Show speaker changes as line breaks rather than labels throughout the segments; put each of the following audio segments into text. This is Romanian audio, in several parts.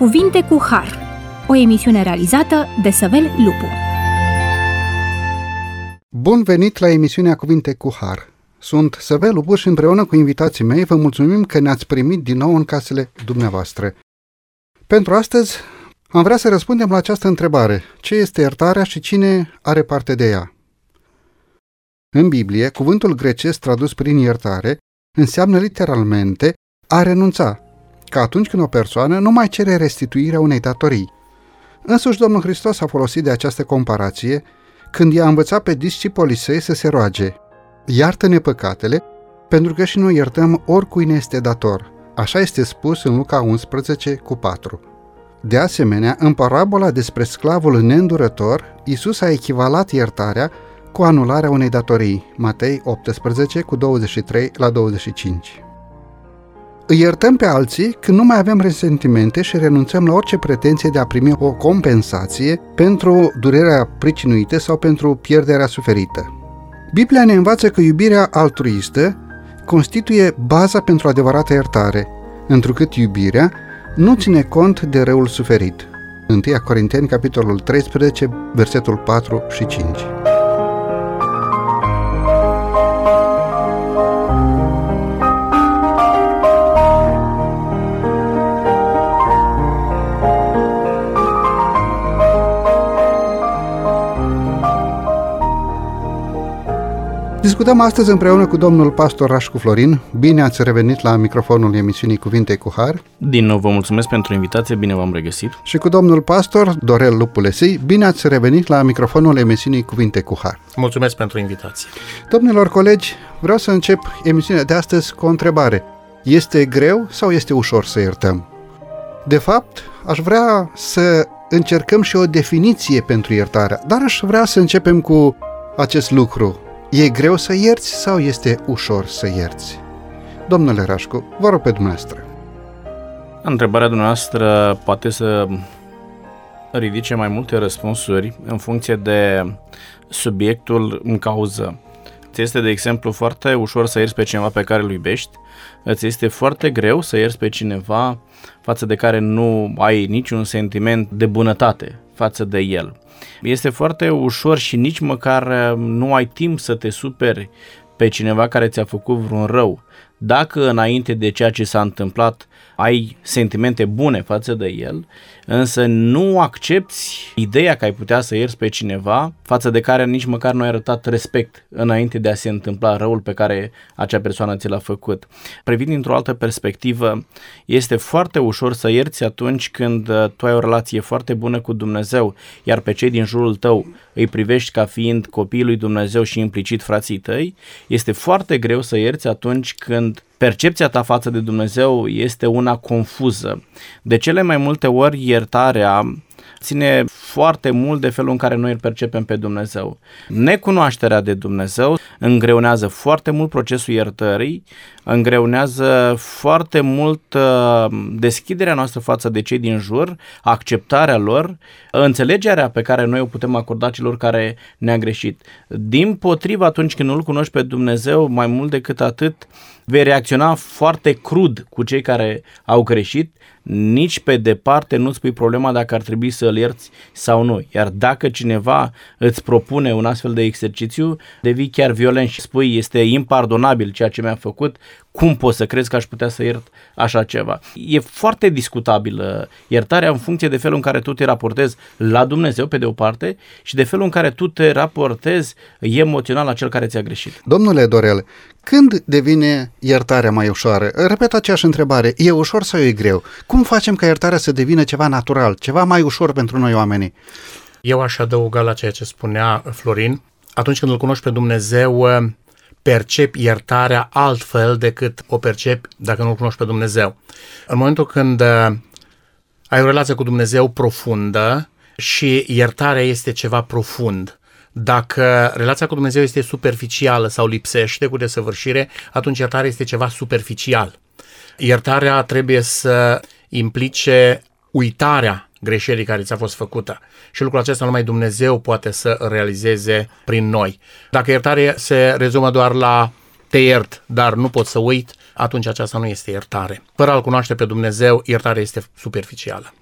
Cuvinte cu Har, o emisiune realizată de Săvel Lupu.
Bun venit la emisiunea Cuvinte cu Har. Sunt Săvel Lupu și împreună cu invitații mei vă mulțumim că ne-ați primit din nou în casele dumneavoastră. Pentru astăzi am vrea să răspundem la această întrebare. Ce este iertarea și cine are parte de ea? În Biblie, cuvântul grecesc tradus prin iertare înseamnă literalmente a renunța, ca atunci când o persoană nu mai cere restituirea unei datorii. Însuși Domnul Hristos a folosit de această comparație când i-a învățat pe discipolii săi să se roage, iartă-ne păcatele, pentru că și noi iertăm oricui ne este dator. Așa este spus în Luca 11 cu 4. De asemenea, în parabola despre sclavul neîndurător, Isus a echivalat iertarea cu anularea unei datorii, Matei 18 cu 23 la 25. Îi iertăm pe alții când nu mai avem resentimente și renunțăm la orice pretenție de a primi o compensație pentru durerea pricinuită sau pentru pierderea suferită. Biblia ne învață că iubirea altruistă constituie baza pentru adevărată iertare, întrucât iubirea nu ține cont de răul suferit. 1 Corinteni, capitolul 13, versetul 4 și 5. Discutăm astăzi împreună cu domnul pastor Rașcu Florin. Bine ați revenit la microfonul emisiunii Cuvinte cu Har.
Din nou vă mulțumesc pentru invitație, bine v-am regăsit.
Și cu domnul pastor Dorel Lupulesei. Bine ați revenit la microfonul emisiunii Cuvinte cu Har.
Mulțumesc pentru invitație.
Domnilor colegi, vreau să încep emisiunea de astăzi cu o întrebare. Este greu sau este ușor să iertăm? De fapt, aș vrea să încercăm și o definiție pentru iertarea, dar aș vrea să începem cu acest lucru. E greu să ierți sau este ușor să ierți? Domnule Rașcu, vă rog pe dumneavoastră.
Întrebarea dumneavoastră poate să ridice mai multe răspunsuri în funcție de subiectul în cauză. Ți este, de exemplu, foarte ușor să ierți pe cineva pe care îl iubești, îți este foarte greu să ierți pe cineva față de care nu ai niciun sentiment de bunătate față de el. Este foarte ușor și nici măcar uh, nu ai timp să te superi pe cineva care ți-a făcut vreun rău. Dacă înainte de ceea ce s-a întâmplat ai sentimente bune față de el, însă nu accepti ideea că ai putea să ierți pe cineva față de care nici măcar nu ai arătat respect înainte de a se întâmpla răul pe care acea persoană ți l-a făcut. Privind dintr-o altă perspectivă, este foarte ușor să ierți atunci când uh, tu ai o relație foarte bună cu Dumnezeu, iar pe cei din jurul tău îi privești ca fiind copiii lui Dumnezeu și implicit frații tăi, este foarte greu să ierți atunci când percepția ta față de Dumnezeu este una confuză. De cele mai multe ori, iertarea ține foarte mult de felul în care noi îl percepem pe Dumnezeu. Necunoașterea de Dumnezeu îngreunează foarte mult procesul iertării, îngreunează foarte mult uh, deschiderea noastră față de cei din jur, acceptarea lor, înțelegerea pe care noi o putem acorda celor care ne-a greșit. Din potrivă, atunci când nu-L cunoști pe Dumnezeu, mai mult decât atât, vei reacționa foarte crud cu cei care au greșit, nici pe departe nu-ți pui problema dacă ar trebui să îl ierți sau nu. Iar dacă cineva îți propune un astfel de exercițiu, devii chiar violent și spui este impardonabil ceea ce mi-a făcut, cum poți să crezi că aș putea să iert așa ceva? E foarte discutabilă iertarea în funcție de felul în care tu te raportezi la Dumnezeu, pe de o parte, și de felul în care tu te raportezi emoțional la cel care ți-a greșit.
Domnule Dorel, când devine iertarea mai ușoară? Repet aceeași întrebare. E ușor sau e greu? Cum facem ca iertarea să devină ceva natural, ceva mai ușor pentru noi oamenii?
Eu aș adăuga la ceea ce spunea Florin. Atunci când îl cunoști pe Dumnezeu, percep iertarea altfel decât o percep dacă nu-L cunoști pe Dumnezeu. În momentul când uh, ai o relație cu Dumnezeu profundă și iertarea este ceva profund, dacă relația cu Dumnezeu este superficială sau lipsește cu desăvârșire, atunci iertarea este ceva superficial. Iertarea trebuie să implice uitarea greșelii care ți-a fost făcută. Și lucrul acesta numai Dumnezeu poate să realizeze prin noi. Dacă iertare se rezumă doar la te iert, dar nu pot să uit, atunci aceasta nu este iertare. Fără a-L cunoaște pe Dumnezeu, iertarea este superficială.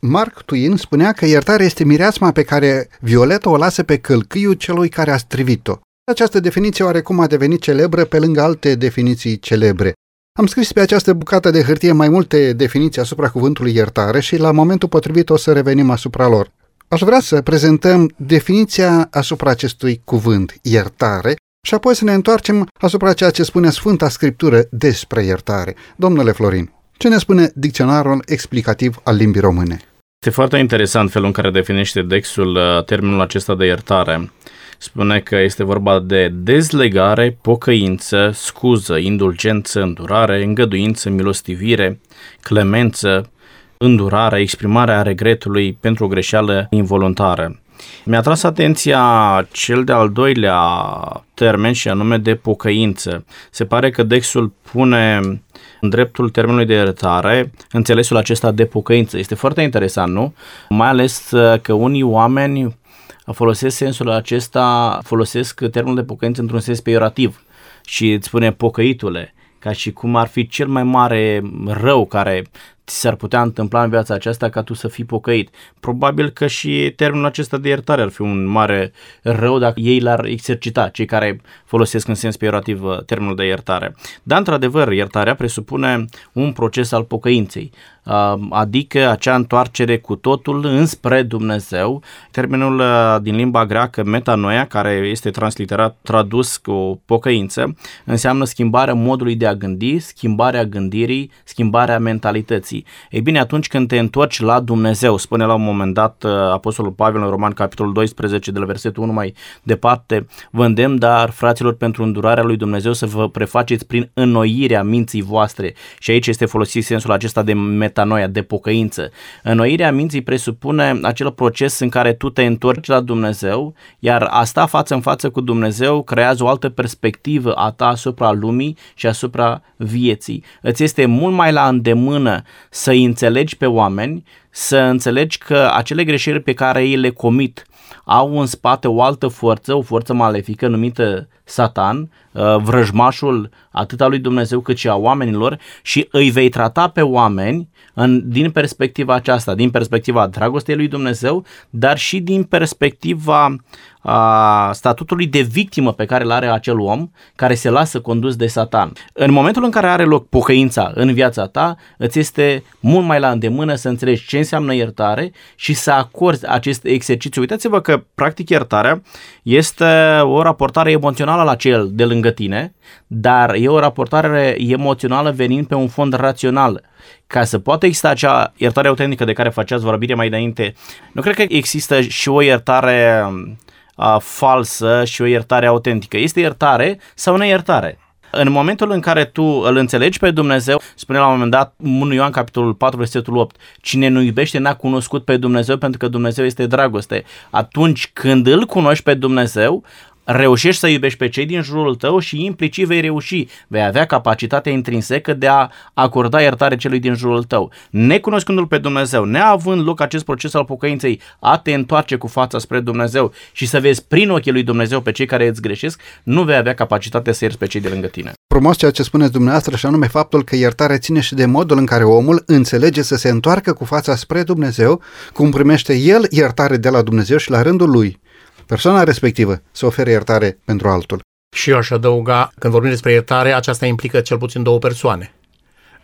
Mark Twain spunea că iertarea este mireasma pe care Violeta o lasă pe călcâiul celui care a strivit-o. Această definiție oarecum a devenit celebră pe lângă alte definiții celebre. Am scris pe această bucată de hârtie mai multe definiții asupra cuvântului iertare și la momentul potrivit o să revenim asupra lor. Aș vrea să prezentăm definiția asupra acestui cuvânt, iertare, și apoi să ne întoarcem asupra ceea ce spune Sfânta Scriptură despre iertare. Domnule Florin, ce ne spune dicționarul explicativ al limbii române?
Este foarte interesant felul în care definește Dexul uh, termenul acesta de iertare. Spune că este vorba de dezlegare, pocăință, scuză, indulgență, îndurare, îngăduință, milostivire, clemență, îndurare, exprimarea regretului pentru o greșeală involuntară. Mi-a tras atenția cel de-al doilea termen și anume de pocăință. Se pare că Dexul pune în dreptul termenului de iertare înțelesul acesta de pocăință. Este foarte interesant, nu? Mai ales că unii oameni folosesc sensul acesta, folosesc termenul de pocăință într-un sens peiorativ și îți spune pocăitule, ca și cum ar fi cel mai mare rău care ți s-ar putea întâmpla în viața aceasta ca tu să fii pocăit. Probabil că și termenul acesta de iertare ar fi un mare rău dacă ei l-ar exercita, cei care folosesc în sens peorativ uh, termenul de iertare. Dar, într-adevăr, iertarea presupune un proces al pocăinței, uh, adică acea întoarcere cu totul înspre Dumnezeu. Termenul uh, din limba greacă metanoia, care este transliterat, tradus cu pocăință, înseamnă schimbarea modului de a gândi, schimbarea gândirii, schimbarea mentalității. Ei bine, atunci când te întorci la Dumnezeu, spune la un moment dat Apostolul Pavel în Roman, capitolul 12, de la versetul 1 mai departe, vă îndemn, dar frați fraților, pentru îndurarea lui Dumnezeu să vă prefaceți prin înnoirea minții voastre. Și aici este folosit sensul acesta de metanoia, de pocăință. Înnoirea minții presupune acel proces în care tu te întorci la Dumnezeu, iar a sta față în față cu Dumnezeu creează o altă perspectivă a ta asupra lumii și asupra vieții. Îți este mult mai la îndemână să înțelegi pe oameni, să înțelegi că acele greșeli pe care ei le comit au în spate o altă forță, o forță malefică numită Satan, uh, vrăjmașul atât al lui Dumnezeu cât și a oamenilor și îi vei trata pe oameni în, din perspectiva aceasta, din perspectiva dragostei lui Dumnezeu, dar și din perspectiva a statutului de victimă pe care îl are acel om care se lasă condus de Satan. În momentul în care are loc pocăința în viața ta, îți este mult mai la îndemână să înțelegi ce înseamnă iertare și să acorzi acest exercițiu. Uitați-vă că, practic, iertarea este o raportare emoțională la cel de lângă tine, dar e o raportare emoțională venind pe un fond rațional ca să poată exista acea iertare autentică de care faceați vorbire mai înainte, nu cred că există și o iertare uh, falsă și o iertare autentică. Este iertare sau neiertare. În momentul în care tu îl înțelegi pe Dumnezeu, spune la un moment dat 1 Ioan capitolul 4 versetul 8, cine nu iubește n-a cunoscut pe Dumnezeu pentru că Dumnezeu este dragoste. Atunci când îl cunoști pe Dumnezeu, reușești să iubești pe cei din jurul tău și implicit vei reuși, vei avea capacitatea intrinsecă de a acorda iertare celui din jurul tău. Necunoscându-L pe Dumnezeu, neavând loc acest proces al pocăinței, a te întoarce cu fața spre Dumnezeu și să vezi prin ochii lui Dumnezeu pe cei care îți greșesc, nu vei avea capacitatea să ierți pe cei de lângă tine.
Frumos ceea ce spuneți dumneavoastră și anume faptul că iertarea ține și de modul în care omul înțelege să se întoarcă cu fața spre Dumnezeu, cum primește el iertare de la Dumnezeu și la rândul lui persoana respectivă să ofere iertare pentru altul.
Și eu aș adăuga, când vorbim despre iertare, aceasta implică cel puțin două persoane.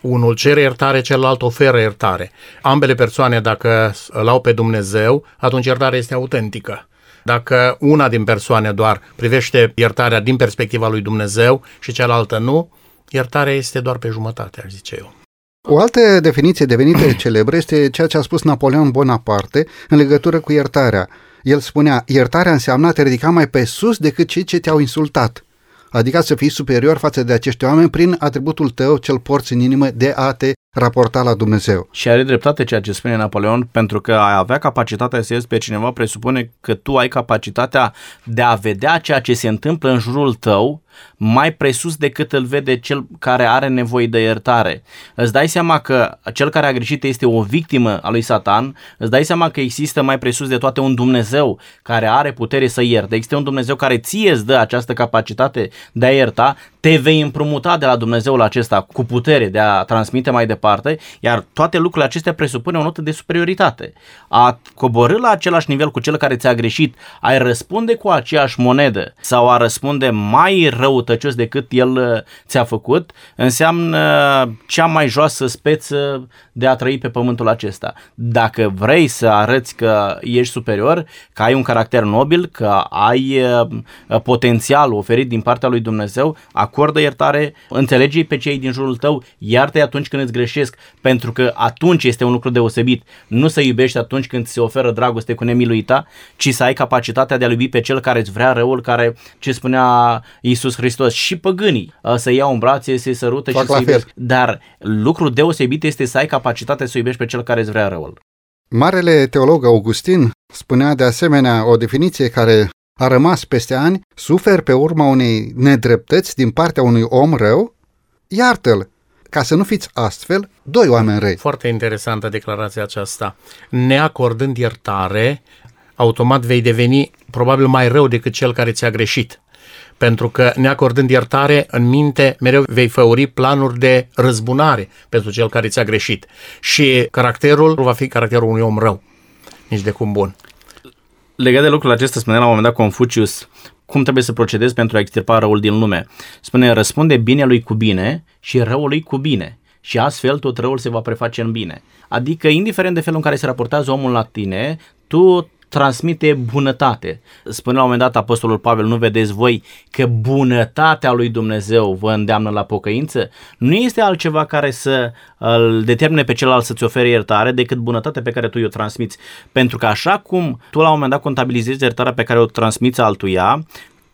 Unul cere iertare, celălalt oferă iertare. Ambele persoane, dacă îl au pe Dumnezeu, atunci iertarea este autentică. Dacă una din persoane doar privește iertarea din perspectiva lui Dumnezeu și cealaltă nu, iertarea este doar pe jumătate, aș zice eu.
O altă definiție devenită celebră este ceea ce a spus Napoleon Bonaparte în legătură cu iertarea. El spunea, iertarea înseamnă a te ridica mai pe sus decât cei ce te-au insultat, adică să fii superior față de acești oameni prin atributul tău cel porți în inimă de a te raporta la Dumnezeu.
Și are dreptate ceea ce spune Napoleon, pentru că a avea capacitatea să iei pe cineva presupune că tu ai capacitatea de a vedea ceea ce se întâmplă în jurul tău mai presus decât îl vede cel care are nevoie de iertare. Îți dai seama că cel care a greșit este o victimă a lui Satan, îți dai seama că există mai presus de toate un Dumnezeu care are putere să ierte, există un Dumnezeu care ție îți dă această capacitate de a ierta, te vei împrumuta de la Dumnezeul acesta cu putere de a transmite mai departe, iar toate lucrurile acestea presupune o notă de superioritate. A coborâ la același nivel cu cel care ți-a greșit, ai răspunde cu aceeași monedă sau a răspunde mai răutăcios decât el uh, ți-a făcut, înseamnă cea mai joasă speță de a trăi pe pământul acesta. Dacă vrei să arăți că ești superior, că ai un caracter nobil, că ai uh, potențial oferit din partea lui Dumnezeu, acordă iertare, înțelege pe cei din jurul tău, iartă atunci când îți greșesc, pentru că atunci este un lucru deosebit. Nu să iubești atunci când se oferă dragoste cu nemiluita, ci să ai capacitatea de a iubi pe cel care îți vrea răul, care, ce spunea Iisus Hristos, și păgânii, uh, să iau în brațe, să-i sărută
Fac
și
la
să
fel.
Dar lucru deosebit este să ai capacitatea să iubești pe cel care îți vrea răul.
Marele teolog Augustin spunea de asemenea o definiție care a rămas peste ani, suferi pe urma unei nedreptăți din partea unui om rău, iartă-l, ca să nu fiți astfel doi oameni răi.
Foarte interesantă declarația aceasta. Neacordând iertare, automat vei deveni probabil mai rău decât cel care ți-a greșit. Pentru că neacordând iertare, în minte mereu vei făuri planuri de răzbunare pentru cel care ți-a greșit. Și caracterul va fi caracterul unui om rău. Nici de cum bun.
Legat de lucrul acesta, spunea la un moment dat Confucius cum trebuie să procedezi pentru a extirpa răul din lume. Spune, răspunde binelui cu bine și răului cu bine și astfel tot răul se va preface în bine. Adică, indiferent de felul în care se raportează omul la tine, tu transmite bunătate. Spune la un moment dat Apostolul Pavel, nu vedeți voi că bunătatea lui Dumnezeu vă îndeamnă la pocăință? Nu este altceva care să îl determine pe celălalt să-ți ofere iertare decât bunătatea pe care tu o transmiți. Pentru că așa cum tu la un moment dat contabilizezi iertarea pe care o transmiți altuia,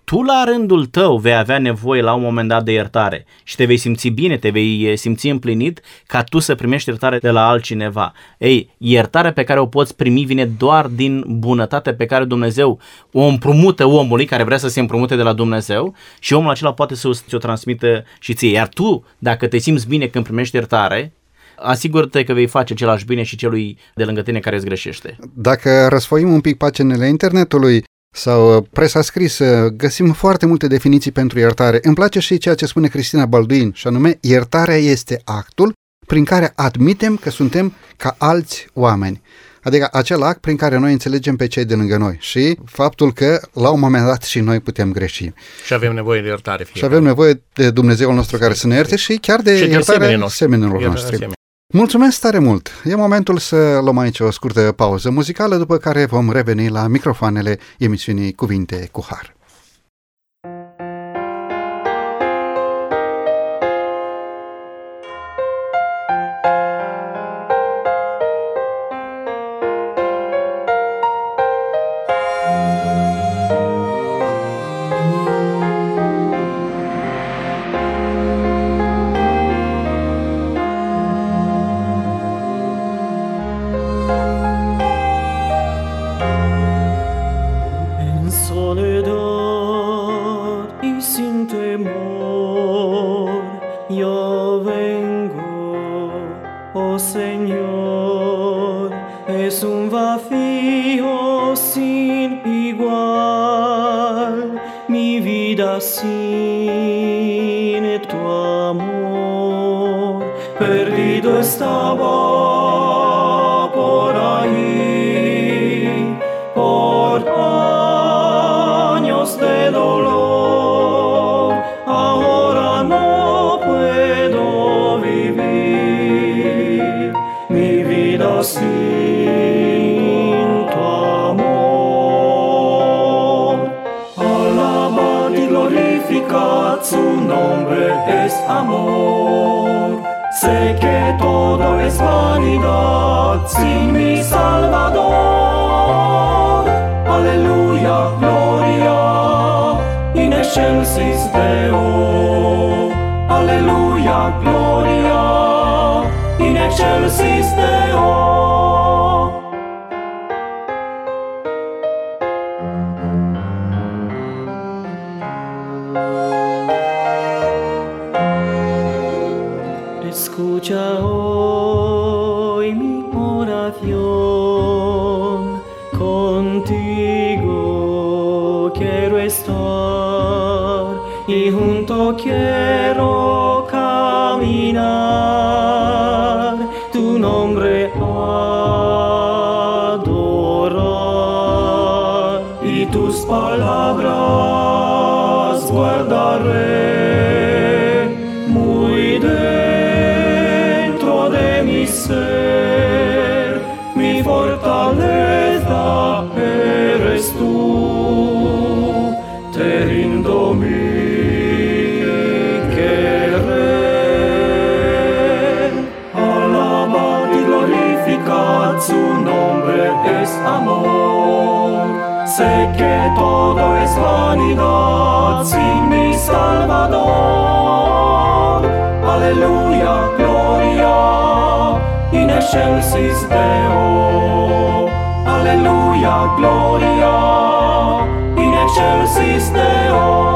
tu la rândul tău vei avea nevoie la un moment dat de iertare și te vei simți bine, te vei eh, simți împlinit ca tu să primești iertare de la altcineva. Ei, iertarea pe care o poți primi vine doar din bunătatea pe care Dumnezeu o împrumută omului care vrea să se împrumute de la Dumnezeu și omul acela poate să ți-o transmită și ție. Iar tu, dacă te simți bine când primești iertare, asigură-te că vei face același bine și celui de lângă tine care îți greșește.
Dacă răsfoim un pic paginile internetului, sau uh, presa scrisă, găsim foarte multe definiții pentru iertare. Îmi place și ceea ce spune Cristina Balduin, și anume, iertarea este actul prin care admitem că suntem ca alți oameni. Adică acel act prin care noi înțelegem pe cei de lângă noi și faptul că la un moment dat și noi putem greși.
Și avem nevoie de iertare. Fiecare.
Și avem nevoie de Dumnezeul nostru care să ne ierte și chiar de
Și de
iertarea
semenii noștri.
semenilor
Iertarea
noștri.
Semenilor.
Mulțumesc tare mult! E momentul să luăm aici o scurtă pauză muzicală, după care vom reveni la microfoanele emisiunii Cuvinte cu Har.
Por ahí, por años de dolor, ahora no puedo vivir mi vida sin tu amor. Alabad y glorificad su nombre es amor. sé que todo es vanidad sin mi Salvador. Aleluya, gloria, in excelsis Deo. Aleluya, gloria, in excelsis Deo. Es amor, sé que todo es vanidad sin mi Salvador. Aleluya, gloria, in excelsis Deo. Aleluya, gloria, in excelsis Deo.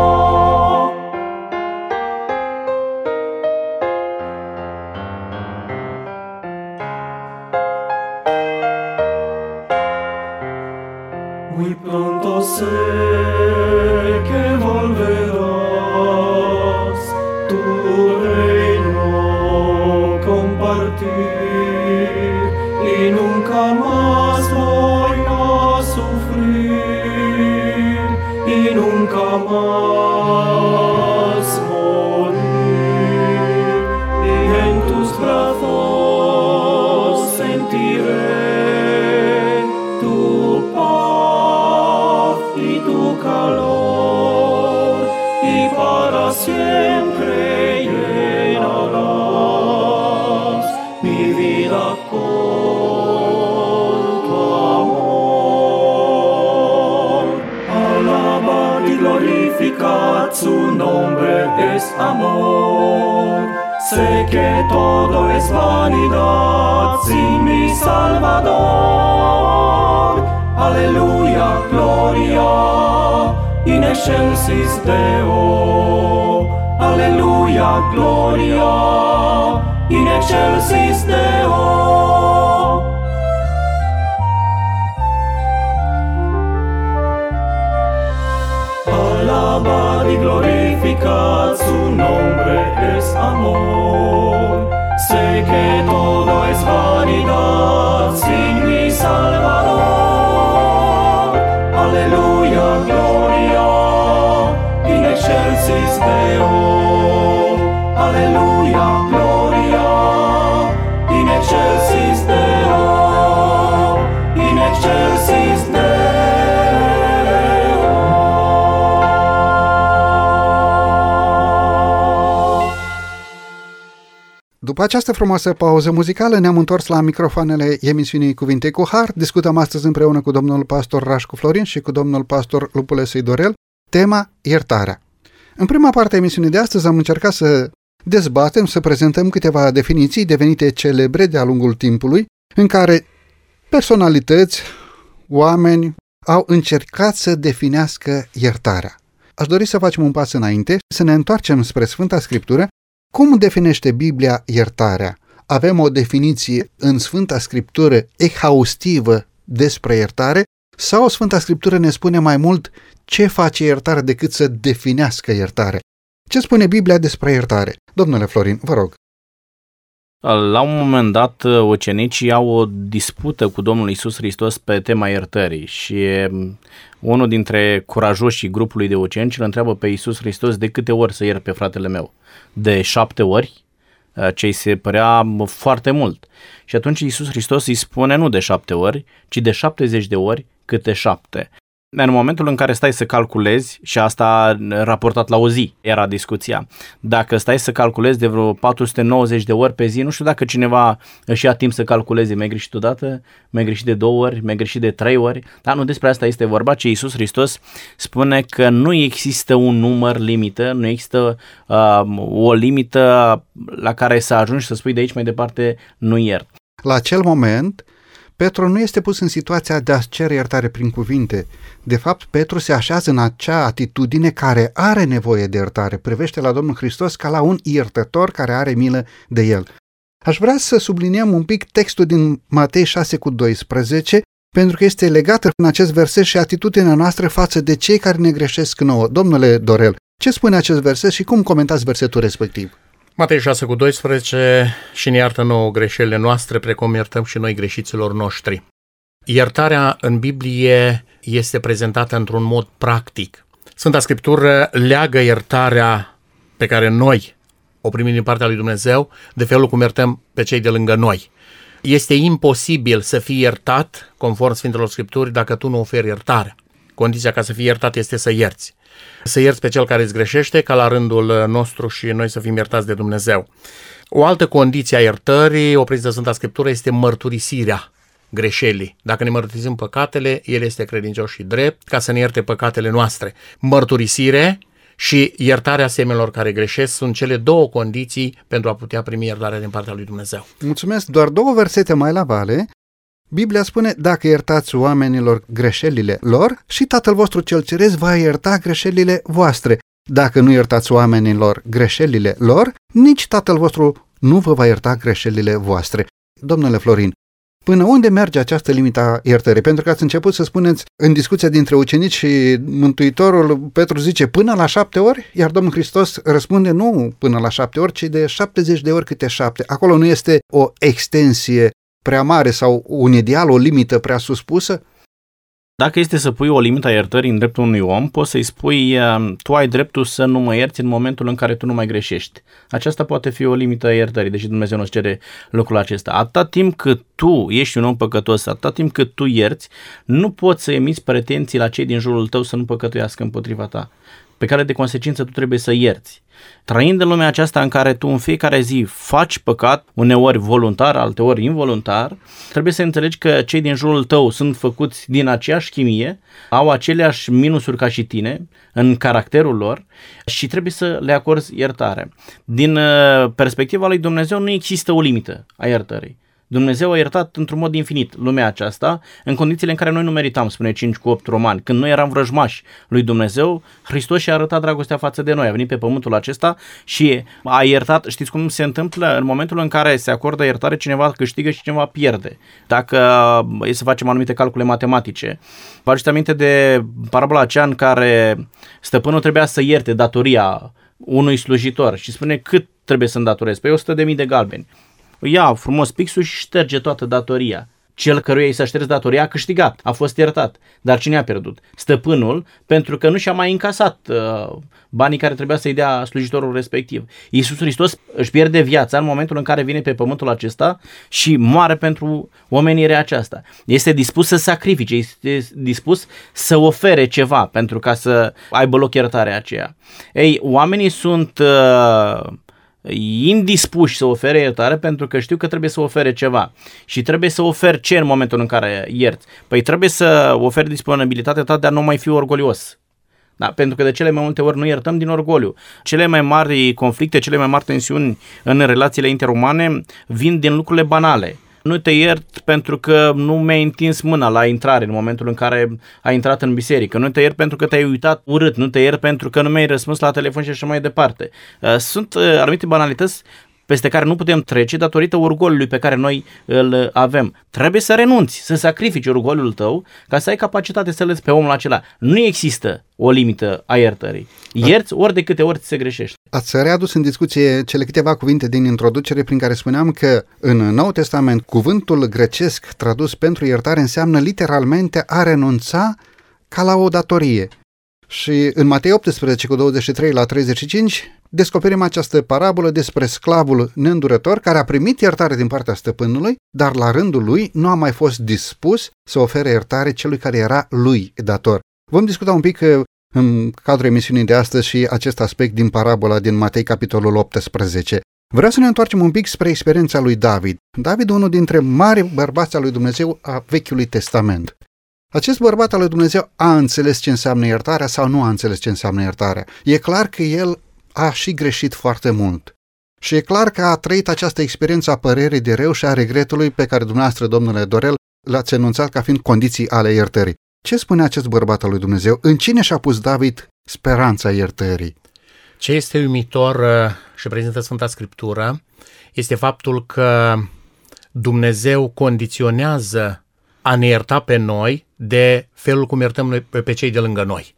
עמק של סיסנאו Alabad y glorificad su nombre es amor. Sé que todo es vanidad sin mi Salvador. Aleluya, gloria, in excelsis Deo. Aleluya.
După această frumoasă pauză muzicală ne-am întors la microfoanele emisiunii Cuvinte cu Har. Discutăm astăzi împreună cu domnul pastor Rașcu Florin și cu domnul pastor Lupulesui Dorel tema iertarea. În prima parte a emisiunii de astăzi am încercat să dezbatem, să prezentăm câteva definiții devenite celebre de-a lungul timpului, în care personalități, oameni au încercat să definească iertarea. Aș dori să facem un pas înainte, să ne întoarcem spre Sfânta Scriptură. Cum definește Biblia iertarea? Avem o definiție în Sfânta Scriptură exhaustivă despre iertare sau Sfânta Scriptură ne spune mai mult ce face iertare decât să definească iertare? Ce spune Biblia despre iertare? Domnule Florin, vă rog.
La un moment dat, ucenicii au o dispută cu Domnul Isus Hristos pe tema iertării și um, unul dintre curajoșii grupului de ucenici îl întreabă pe Isus Hristos de câte ori să iert pe fratele meu. De șapte ori, uh, ce îi se părea foarte mult. Și atunci Isus Hristos îi spune nu de șapte ori, ci de 70 de ori câte șapte. În momentul în care stai să calculezi, și asta raportat la o zi era discuția, dacă stai să calculezi de vreo 490 de ori pe zi, nu știu dacă cineva își ia timp să calculeze, mi-ai greșit odată, mi-ai greșit de două ori, mi-ai greșit de trei ori, dar nu despre asta este vorba, ci Iisus Hristos spune că nu există un număr limită, nu există uh, o limită la care să ajungi să spui de aici mai departe nu iert.
La acel moment, Petru nu este pus în situația de a cere iertare prin cuvinte. De fapt, Petru se așează în acea atitudine care are nevoie de iertare, privește la Domnul Hristos ca la un iertător care are milă de el. Aș vrea să subliniem un pic textul din Matei 6 cu 12, pentru că este legată în acest verset și atitudinea noastră față de cei care ne greșesc nouă. Domnule Dorel, ce spune acest verset și cum comentați versetul respectiv?
Matei 6 cu 12 și ne iartă nouă greșelile noastre, precum iertăm și noi greșiților noștri. Iertarea în Biblie este prezentată într-un mod practic. Sfânta Scriptură leagă iertarea pe care noi o primim din partea lui Dumnezeu de felul cum iertăm pe cei de lângă noi. Este imposibil să fii iertat, conform Sfintelor Scripturi, dacă tu nu oferi iertare. Condiția ca să fii iertat este să ierți. Să ierți pe cel care îți greșește, ca la rândul nostru și noi să fim iertați de Dumnezeu. O altă condiție a iertării, o de Sfânta Scriptură, este mărturisirea greșelii. Dacă ne mărturisim păcatele, El este credincios și drept ca să ne ierte păcatele noastre. Mărturisire și iertarea semenilor care greșesc sunt cele două condiții pentru a putea primi iertarea din partea lui Dumnezeu.
Mulțumesc. Doar două versete mai la vale. Biblia spune, dacă iertați oamenilor greșelile lor, și Tatăl vostru cel ceresc va ierta greșelile voastre. Dacă nu iertați oamenilor greșelile lor, nici Tatăl vostru nu vă va ierta greșelile voastre. Domnule Florin, Până unde merge această limită a iertării? Pentru că ați început să spuneți în discuția dintre ucenici și Mântuitorul, Petru zice până la șapte ori, iar Domnul Hristos răspunde nu până la șapte ori, ci de 70 de ori câte șapte. Acolo nu este o extensie prea mare sau un ideal, o limită prea suspusă?
Dacă este să pui o limită a iertării în dreptul unui om, poți să-i spui uh, tu ai dreptul să nu mă ierți în momentul în care tu nu mai greșești. Aceasta poate fi o limită a iertării, deși Dumnezeu nu-ți cere lucrul acesta. Atâta timp cât tu ești un om păcătos, atâta timp cât tu ierți, nu poți să emiți pretenții la cei din jurul tău să nu păcătuiască împotriva ta pe care de consecință tu trebuie să ierți. Trăind în lumea aceasta în care tu în fiecare zi faci păcat, uneori voluntar, alteori involuntar, trebuie să înțelegi că cei din jurul tău sunt făcuți din aceeași chimie, au aceleași minusuri ca și tine în caracterul lor și trebuie să le acorzi iertare. Din uh, perspectiva lui Dumnezeu nu există o limită a iertării. Dumnezeu a iertat într-un mod infinit lumea aceasta, în condițiile în care noi nu meritam, spune 5 cu 8 romani. Când noi eram vrăjmași lui Dumnezeu, Hristos și-a arătat dragostea față de noi, a venit pe pământul acesta și a iertat. Știți cum se întâmplă? În momentul în care se acordă iertare, cineva câștigă și cineva pierde. Dacă e să facem anumite calcule matematice. Vă aduceți aminte de parabola aceea în care stăpânul trebuia să ierte datoria unui slujitor și spune cât trebuie să îndatorez? Păi 100 de mii de galbeni ia frumos pixul și șterge toată datoria. Cel căruia i s-a șters datoria a câștigat, a fost iertat. Dar cine a pierdut? Stăpânul, pentru că nu și-a mai încasat uh, banii care trebuia să-i dea slujitorul respectiv. Iisus Hristos își pierde viața în momentul în care vine pe pământul acesta și moare pentru omenirea aceasta. Este dispus să sacrifice, este dispus să ofere ceva pentru ca să aibă loc iertarea aceea. Ei, oamenii sunt... Uh, indispuși să ofere iertare pentru că știu că trebuie să ofere ceva. Și trebuie să ofer ce în momentul în care ierți? Păi trebuie să oferi disponibilitatea ta de a nu mai fi orgolios. Da? Pentru că de cele mai multe ori nu iertăm din orgoliu. Cele mai mari conflicte, cele mai mari tensiuni în relațiile interumane vin din lucrurile banale nu te iert pentru că nu mi-ai întins mâna la intrare în momentul în care ai intrat în biserică, nu te iert pentru că te-ai uitat urât, nu te iert pentru că nu mi-ai răspuns la telefon și așa mai departe. Uh, sunt uh, anumite banalități peste care nu putem trece datorită orgolului pe care noi îl avem. Trebuie să renunți, să sacrifici orgolul tău ca să ai capacitate să lăsi pe omul acela. Nu există o limită a iertării. Ierți ori de câte ori ți se greșește.
Ați readus în discuție cele câteva cuvinte din introducere prin care spuneam că în Nou Testament cuvântul grecesc tradus pentru iertare înseamnă literalmente a renunța ca la o datorie. Și în Matei 18 cu 23 la 35 descoperim această parabolă despre sclavul neîndurător care a primit iertare din partea stăpânului, dar la rândul lui nu a mai fost dispus să ofere iertare celui care era lui dator. Vom discuta un pic uh, în cadrul emisiunii de astăzi și acest aspect din parabola din Matei capitolul 18. Vreau să ne întoarcem un pic spre experiența lui David. David, unul dintre mari bărbați al lui Dumnezeu a Vechiului Testament. Acest bărbat al lui Dumnezeu a înțeles ce înseamnă iertarea sau nu a înțeles ce înseamnă iertarea. E clar că el a și greșit foarte mult. Și e clar că a trăit această experiență a părerii de rău și a regretului pe care dumneavoastră, domnule Dorel, l-ați enunțat ca fiind condiții ale iertării. Ce spune acest bărbat al lui Dumnezeu? În cine și-a pus David speranța iertării?
Ce este uimitor uh, și prezintă Sfânta Scriptură este faptul că Dumnezeu condiționează a ne ierta pe noi de felul cum iertăm noi pe, pe cei de lângă noi.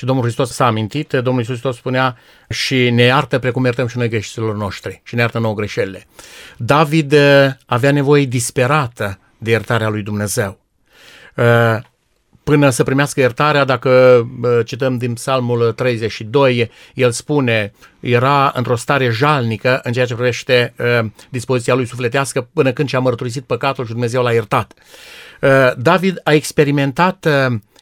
Și Domnul Hristos s-a amintit, Domnul Iisus Hristos spunea și ne iartă precum iertăm și noi greșiților noștri și ne iartă nouă greșelile. David uh, avea nevoie disperată de iertarea lui Dumnezeu. Uh, până să primească iertarea, dacă uh, cităm din Psalmul 32, el spune, era într-o stare jalnică în ceea ce privește dispoziția lui sufletească până când și-a mărturisit păcatul și Dumnezeu l-a iertat. David a experimentat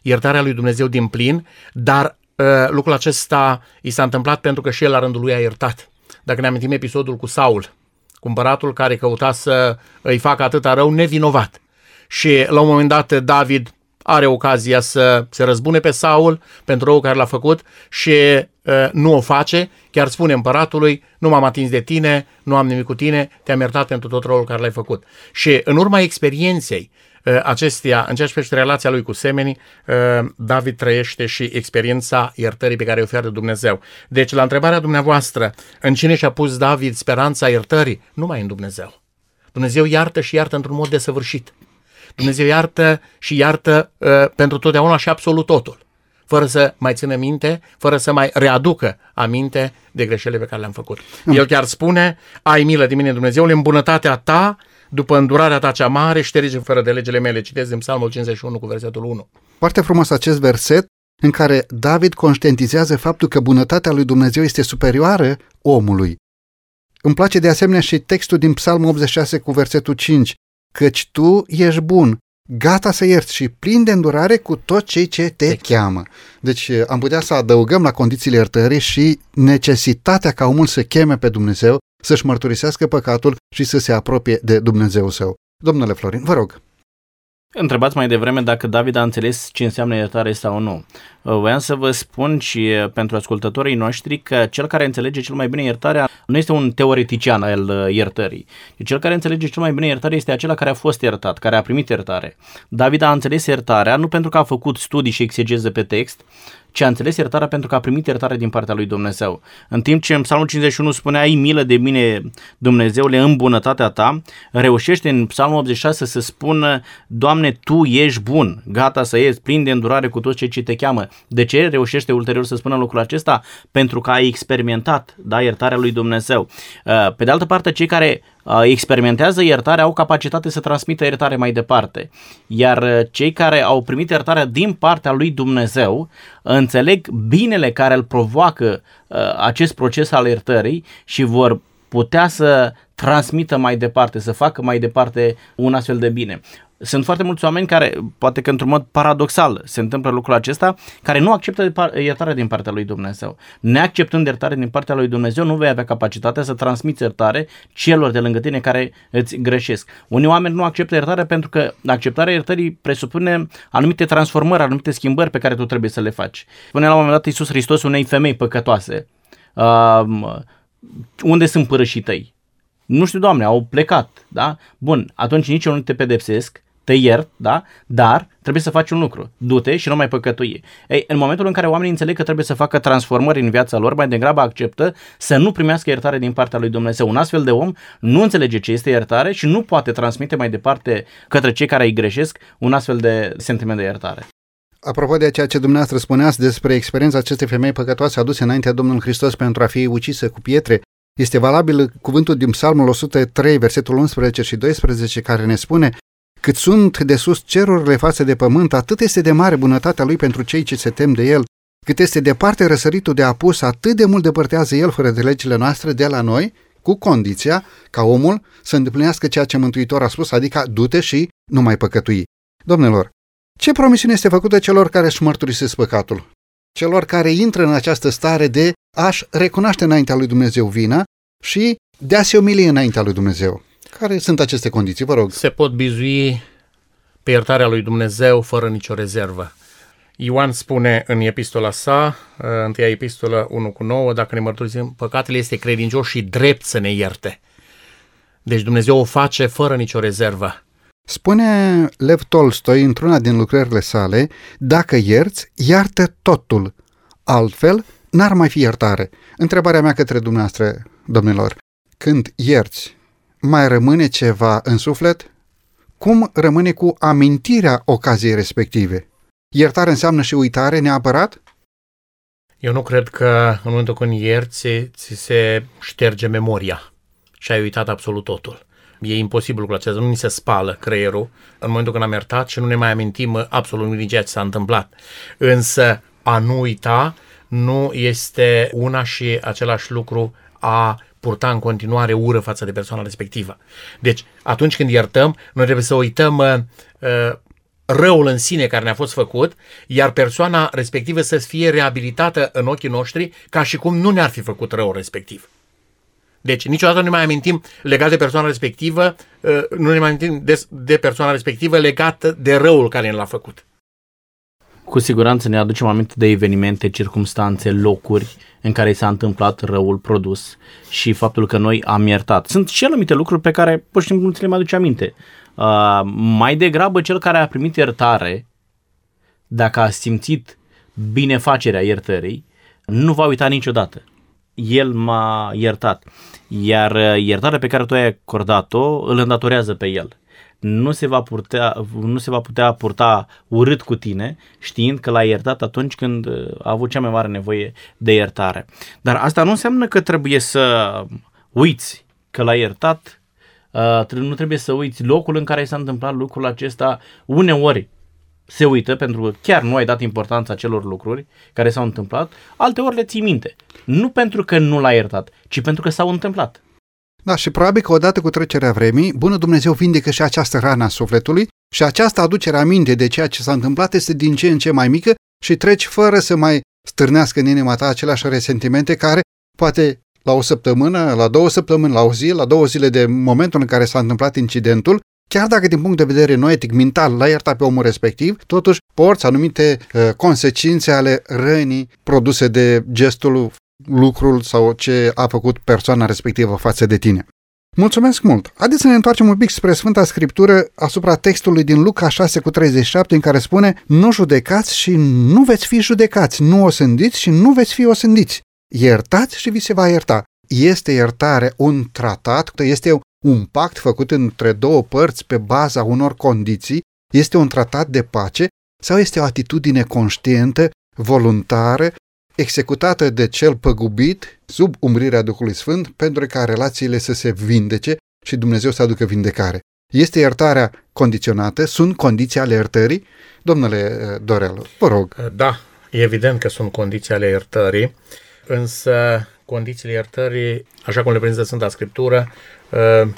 iertarea lui Dumnezeu din plin, dar uh, lucrul acesta i s-a întâmplat pentru că și el la rândul lui a iertat. Dacă ne amintim episodul cu Saul, cumpăratul care căuta să îi facă atâta rău nevinovat. Și la un moment dat David are ocazia să se răzbune pe Saul pentru rău care l-a făcut și uh, nu o face, chiar spune împăratului, nu m-am atins de tine, nu am nimic cu tine, te-am iertat pentru tot răul care l-ai făcut. Și în urma experienței Uh, acestea, în ceea ce privește relația lui cu semenii, uh, David trăiește și experiența iertării pe care o oferă Dumnezeu. Deci, la întrebarea dumneavoastră, în cine și-a pus David speranța iertării? Numai în Dumnezeu. Dumnezeu iartă și iartă într-un mod desăvârșit. Dumnezeu iartă și iartă uh, pentru totdeauna și absolut totul fără să mai țină minte, fără să mai readucă aminte de greșelile pe care le-am făcut. El chiar spune, ai milă de mine Dumnezeule, în bunătatea ta după îndurarea ta cea mare, șterge fără de legile mele. Citez din Psalmul 51 cu versetul 1.
Foarte frumos acest verset în care David conștientizează faptul că bunătatea lui Dumnezeu este superioară omului. Îmi place de asemenea și textul din Psalmul 86 cu versetul 5, căci tu ești bun, gata să ierți și plin de îndurare cu tot cei ce te cheamă. Deci am putea să adăugăm la condițiile iertării și necesitatea ca omul să cheme pe Dumnezeu să-și mărturisească păcatul și să se apropie de Dumnezeu său. Domnule Florin, vă rog.
Întrebați mai devreme dacă David a înțeles ce înseamnă iertare sau nu. Voiam să vă spun și pentru ascultătorii noștri că cel care înțelege cel mai bine iertarea nu este un teoretician al iertării. Cel care înțelege cel mai bine iertarea este acela care a fost iertat, care a primit iertare. David a înțeles iertarea nu pentru că a făcut studii și exegeză pe text, ci a înțeles iertarea pentru că a primit iertare din partea lui Dumnezeu. În timp ce în Psalmul 51 spunea, ai milă de mine, Dumnezeule, în bunătatea ta, reușește în Psalmul 86 să spună, Doamne, Tu ești bun, gata să ieși, plin de îndurare cu toți cei ce te cheamă. De ce reușește ulterior să spună lucrul acesta? Pentru că ai experimentat da, iertarea lui Dumnezeu. Uh, pe de altă parte, cei care uh, experimentează iertarea au capacitate să transmită iertare mai departe. Iar uh, cei care au primit iertarea din partea lui Dumnezeu înțeleg binele care îl provoacă acest proces al iertării și vor putea să transmită mai departe, să facă mai departe un astfel de bine sunt foarte mulți oameni care, poate că într-un mod paradoxal se întâmplă lucrul acesta, care nu acceptă iertare din partea lui Dumnezeu. Neacceptând iertare din partea lui Dumnezeu, nu vei avea capacitatea să transmiți iertare celor de lângă tine care îți greșesc. Unii oameni nu acceptă iertare pentru că acceptarea iertării presupune anumite transformări, anumite schimbări pe care tu trebuie să le faci. Spune la un moment dat Iisus Hristos unei femei păcătoase, uh, unde sunt părășii tăi? Nu știu, Doamne, au plecat, da? Bun, atunci nici eu nu te pedepsesc, te iert, da? Dar trebuie să faci un lucru. Du-te și nu mai păcătui. Ei, în momentul în care oamenii înțeleg că trebuie să facă transformări în viața lor, mai degrabă acceptă să nu primească iertare din partea lui Dumnezeu. Un astfel de om nu înțelege ce este iertare și nu poate transmite mai departe către cei care îi greșesc un astfel de sentiment de iertare.
Apropo de ceea ce dumneavoastră spuneați despre experiența acestei femei păcătoase aduse înaintea Domnului Hristos pentru a fi ucisă cu pietre, este valabil cuvântul din Psalmul 103, versetul 11 și 12, care ne spune cât sunt de sus cerurile față de pământ, atât este de mare bunătatea lui pentru cei ce se tem de el. Cât este departe răsăritul de apus, atât de mult depărtează el fără de legile noastre de la noi, cu condiția ca omul să îndeplinească ceea ce Mântuitor a spus, adică du-te și nu mai păcătui. Domnilor, ce promisiune este făcută celor care își mărturisesc păcatul? Celor care intră în această stare de a-și recunoaște înaintea lui Dumnezeu vina și de a se umili înaintea lui Dumnezeu. Care sunt aceste condiții, vă rog?
Se pot bizui pe iertarea lui Dumnezeu fără nicio rezervă. Ioan spune în epistola sa, uh, întâia epistolă 1 cu 9, dacă ne mărturisim păcatele, este credincios și drept să ne ierte. Deci Dumnezeu o face fără nicio rezervă.
Spune Lev Tolstoi într-una din lucrările sale, dacă ierți, iartă totul, altfel n-ar mai fi iertare. Întrebarea mea către dumneavoastră, domnilor, când ierți, mai rămâne ceva în suflet? Cum rămâne cu amintirea ocaziei respective? Iertare înseamnă și uitare neapărat?
Eu nu cred că în momentul când ierți, ți se șterge memoria și ai uitat absolut totul. E imposibil cu acesta, nu ni se spală creierul în momentul când am iertat și nu ne mai amintim absolut nimic din ceea ce s-a întâmplat. Însă a nu uita nu este una și același lucru a purta în continuare ură față de persoana respectivă. Deci, atunci când iertăm, noi trebuie să uităm uh, uh, răul în sine care ne-a fost făcut, iar persoana respectivă să fie reabilitată în ochii noștri ca și cum nu ne-ar fi făcut răul respectiv. Deci niciodată nu ne mai amintim legat de persoana respectivă, uh, nu ne mai amintim de, de persoana respectivă legată de răul care ne l-a făcut.
Cu siguranță ne aducem aminte de evenimente, circumstanțe, locuri în care s-a întâmplat răul produs și faptul că noi am iertat. Sunt și anumite lucruri pe care pur și simplu nu ți le mai aduce aminte. Uh, mai degrabă cel care a primit iertare, dacă a simțit binefacerea iertării, nu va uita niciodată. El m-a iertat. Iar uh, iertarea pe care tu ai acordat-o îl îndatorează pe el nu se va putea, nu se va putea purta urât cu tine, știind că l-ai iertat atunci când uh, a avut cea mai mare nevoie de iertare. Dar asta nu înseamnă că trebuie să uiți că l-ai iertat, uh, nu trebuie să uiți locul în care s-a întâmplat lucrul acesta uneori se uită pentru că chiar nu ai dat importanța celor lucruri care s-au întâmplat, alteori le ții minte. Nu pentru că nu l-ai iertat, ci pentru că s-au întâmplat.
Da, și probabil că odată cu trecerea vremii, bună Dumnezeu vindecă și această rană a sufletului și această aducere aminte de ceea ce s-a întâmplat este din ce în ce mai mică și treci fără să mai stârnească în inima ta aceleași resentimente care poate la o săptămână, la două săptămâni, la o zi, la două zile de momentul în care s-a întâmplat incidentul, chiar dacă din punct de vedere noetic, mental, l-a iertat pe omul respectiv, totuși porți anumite uh, consecințe ale rănii produse de gestul lucrul sau ce a făcut persoana respectivă față de tine. Mulțumesc mult! Haideți să ne întoarcem un pic spre Sfânta Scriptură asupra textului din Luca 6 cu 37 în care spune Nu judecați și nu veți fi judecați, nu osândiți și nu veți fi osândiți. Iertați și vi se va ierta. Este iertare un tratat, este un pact făcut între două părți pe baza unor condiții, este un tratat de pace sau este o atitudine conștientă, voluntară, executată de cel păgubit sub umbrirea Duhului Sfânt pentru ca relațiile să se vindece și Dumnezeu să aducă vindecare. Este iertarea condiționată? Sunt condiții ale iertării? Domnule uh, Dorel, vă rog.
Uh, da, e evident că sunt condiții ale iertării, însă condițiile iertării, așa cum le prezintă Sfânta Scriptură, uh,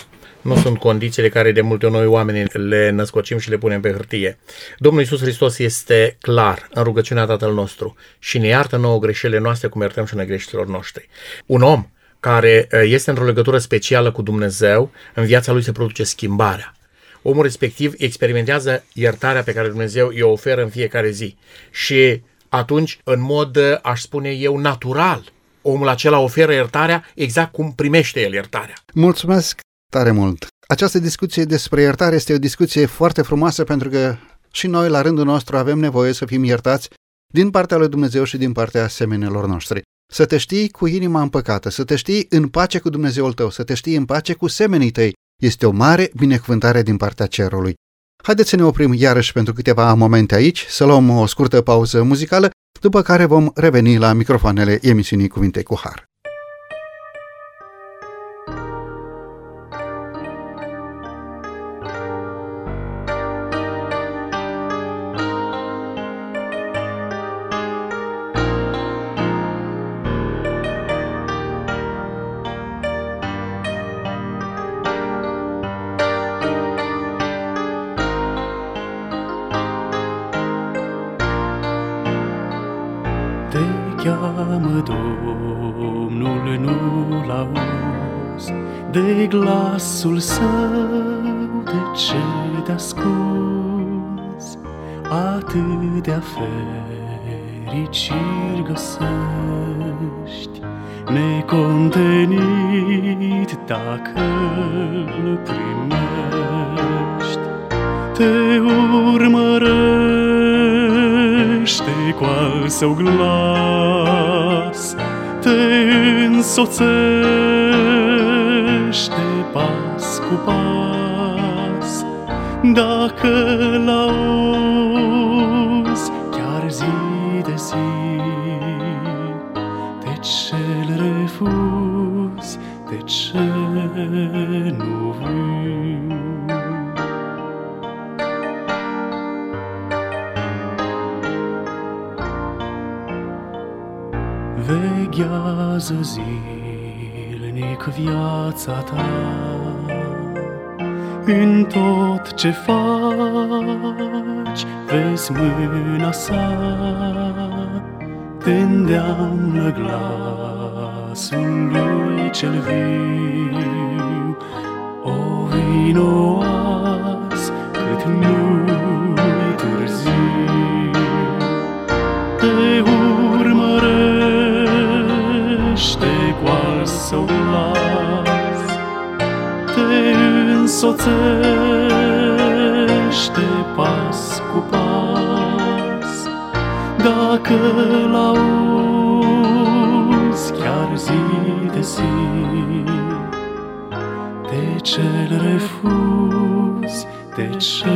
nu sunt condițiile care de multe ori noi oamenii le născocim și le punem pe hârtie. Domnul Iisus Hristos este clar în rugăciunea Tatăl nostru și ne iartă nouă greșelile noastre cum iertăm și noi greșelilor noștri. Un om care uh, este într-o legătură specială cu Dumnezeu, în viața lui se produce schimbarea. Omul respectiv experimentează iertarea pe care Dumnezeu îi oferă în fiecare zi. Și atunci, în mod, uh, aș spune eu, natural, omul acela oferă iertarea exact cum primește el iertarea.
Mulțumesc tare mult. Această discuție despre iertare este o discuție foarte frumoasă pentru că și noi, la rândul nostru, avem nevoie să fim iertați din partea lui Dumnezeu și din partea asemenilor noștri. Să te știi cu inima împăcată, să te știi în pace cu Dumnezeul tău, să te știi în pace cu semenii tăi, este o mare binecuvântare din partea cerului. Haideți să ne oprim iarăși pentru câteva momente aici, să luăm o scurtă pauză muzicală, după care vom reveni la microfoanele emisiunii Cuvinte cu Har.
Dacă îl primești. Te urmărește cu al său glas, te însoțește pas cu pas. Dacă l-auzi Veghează zilnic viața ta. În tot ce faci Vezi mâna sa. Te îndeamnă glasul lui cel viu O vino azi cât nu-i însoțește pas cu pas. Dacă l-auzi chiar zi de zi De ce-l refuzi, de ce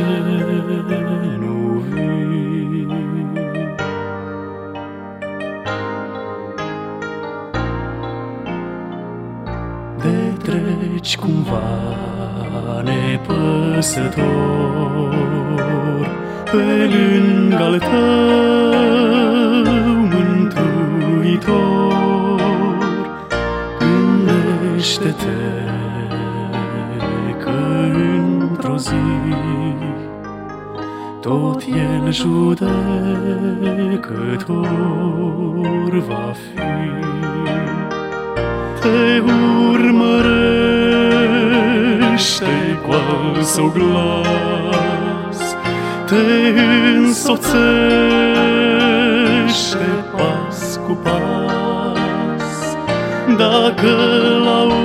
nepăsător pe lângă al tău mântuitor. Gândește-te că într-o zi tot el judecător va fi te urmărește cu al său glas, te însoțește pas cu pas. Dacă l-auzi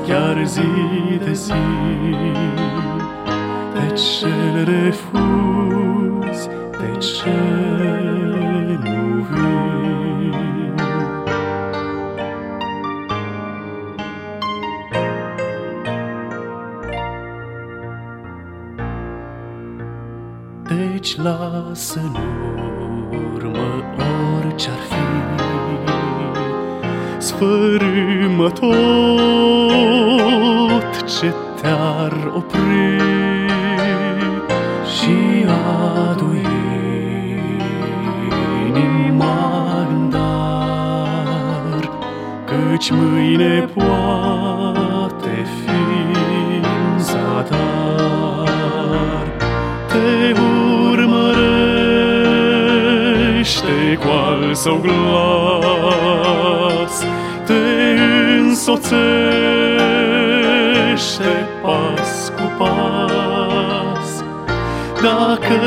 chiar zi de zi, de ce refuzi, de ce Deci lasă în urmă orice-ar fi. Sfărâmă tot ce te-ar opri Și adu inima în dar Căci mâine poate său glas, te însoțește pas cu pas. Dacă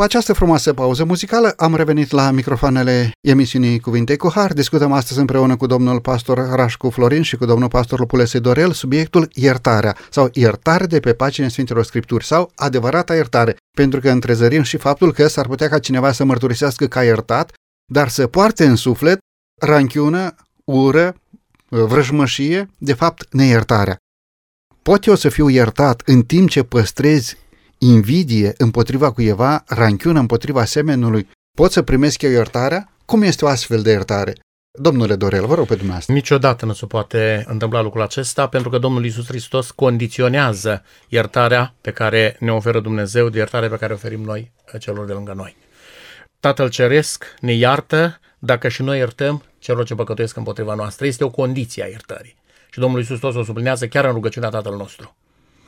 După această frumoasă pauză muzicală, am revenit la microfoanele emisiunii Cuvinte cu Har. Discutăm astăzi împreună cu domnul pastor Rașcu Florin și cu domnul pastor Lupulese Dorel subiectul iertarea sau iertare de pe pagina Sfintelor Scripturi sau adevărata iertare, pentru că întrezărim și faptul că s-ar putea ca cineva să mărturisească ca iertat, dar să poarte în suflet ranchiună, ură, vrăjmășie, de fapt neiertarea. Pot eu să fiu iertat în timp ce păstrez invidie împotriva cuiva, ranchiună împotriva semenului, pot să primesc eu iertarea? Cum este o astfel de iertare? Domnule Dorel, vă rog pe dumneavoastră.
Niciodată nu se poate întâmpla lucrul acesta pentru că Domnul Iisus Hristos condiționează iertarea pe care ne oferă Dumnezeu de iertare pe care o oferim noi celor de lângă noi. Tatăl Ceresc ne iartă dacă și noi iertăm celor ce păcătuiesc împotriva noastră. Este o condiție a iertării. Și Domnul Iisus Hristos o sublinează chiar în rugăciunea Tatăl nostru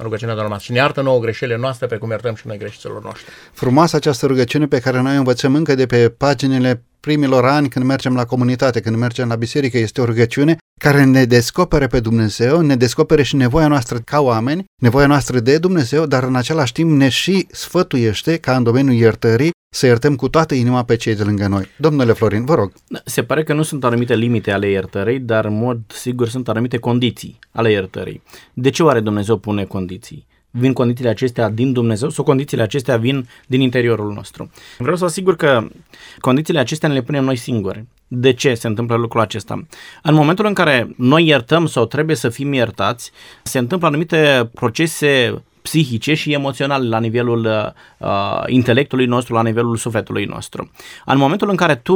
în rugăciunea de și ne iartă nouă greșelile noastre pe cum iertăm și noi greșelilor noștri.
Frumoasă această rugăciune pe care noi o învățăm încă de pe paginile primilor ani când mergem la comunitate, când mergem la biserică, este o rugăciune care ne descopere pe Dumnezeu, ne descopere și nevoia noastră ca oameni, nevoia noastră de Dumnezeu, dar în același timp ne și sfătuiește ca în domeniul iertării să iertăm cu toată inima pe cei de lângă noi. Domnule Florin, vă rog.
Da, Se pare că nu sunt anumite limite ale iertării, dar în mod sigur sunt anumite condiții ale iertării. De ce oare Dumnezeu pune condiții? Vin condițiile acestea din Dumnezeu sau condițiile acestea vin din interiorul nostru? Vreau să asigur că condițiile acestea ne le punem noi singuri. De ce se întâmplă lucrul acesta? În momentul în care noi iertăm sau trebuie să fim iertați, se întâmplă anumite procese psihice și emoționale la nivelul uh, intelectului nostru, la nivelul sufletului nostru. În momentul în care tu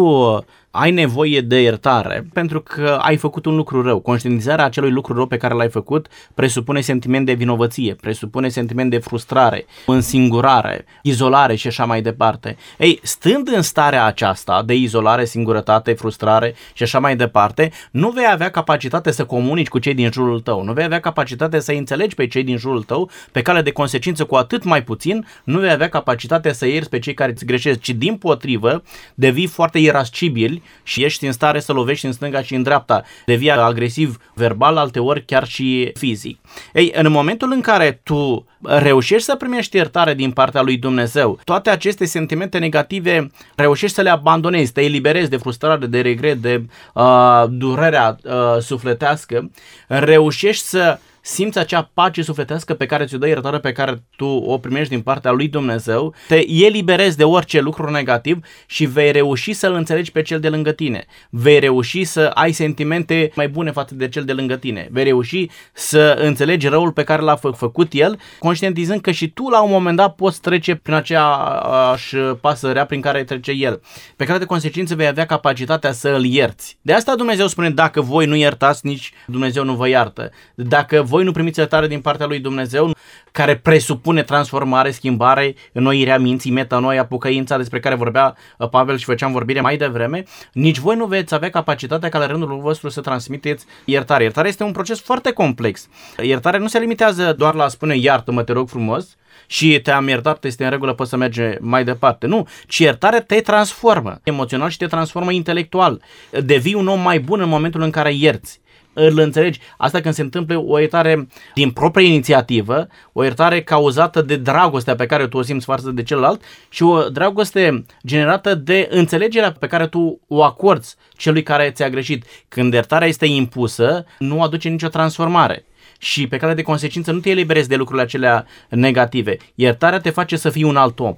ai nevoie de iertare pentru că ai făcut un lucru rău. Conștientizarea acelui lucru rău pe care l-ai făcut presupune sentiment de vinovăție, presupune sentiment de frustrare, însingurare, izolare și așa mai departe. Ei, stând în starea aceasta de izolare, singurătate, frustrare și așa mai departe, nu vei avea capacitate să comunici cu cei din jurul tău, nu vei avea capacitate să înțelegi pe cei din jurul tău, pe cale de consecință cu atât mai puțin, nu vei avea capacitatea să ierți pe cei care îți greșesc, ci din potrivă devii foarte irascibil și ești în stare să lovești în stânga și în dreapta, devii agresiv verbal, alteori chiar și fizic. Ei, în momentul în care tu reușești să primești iertare din partea lui Dumnezeu, toate aceste sentimente negative reușești să le abandonezi, te eliberezi de frustrare, de regret, de uh, durerea uh, sufletească, reușești să simți acea pace sufletească pe care ți-o dă iertarea pe care tu o primești din partea lui Dumnezeu, te eliberezi de orice lucru negativ și vei reuși să-l înțelegi pe cel de lângă tine. Vei reuși să ai sentimente mai bune față de cel de lângă tine. Vei reuși să înțelegi răul pe care l-a fă- făcut el, conștientizând că și tu la un moment dat poți trece prin aceeași pasă rea prin care trece el. Pe care de consecință vei avea capacitatea să îl ierți. De asta Dumnezeu spune, dacă voi nu iertați, nici Dumnezeu nu vă iartă. Dacă voi nu primiți iertare din partea lui Dumnezeu, care presupune transformare, schimbare, înnoirea minții, metanoia, pocăința despre care vorbea uh, Pavel și făceam vorbire mai devreme, nici voi nu veți avea capacitatea ca la rândul vostru să transmiteți iertare. Iertarea este un proces foarte complex. Iertarea nu se limitează doar la a spune iartă-mă, te rog frumos, și te-am iertat, este în regulă, poți să mergi mai departe. Nu, ci iertarea te transformă emoțional și te transformă intelectual. Devii un om mai bun în momentul în care ierți îl înțelegi. Asta când se întâmplă o iertare din proprie inițiativă, o iertare cauzată de dragostea pe care tu o simți față de celălalt și o dragoste generată de înțelegerea pe care tu o acorzi celui care ți-a greșit. Când iertarea este impusă, nu aduce nicio transformare și pe care de consecință nu te eliberezi de lucrurile acelea negative. Iertarea te face să fii un alt om.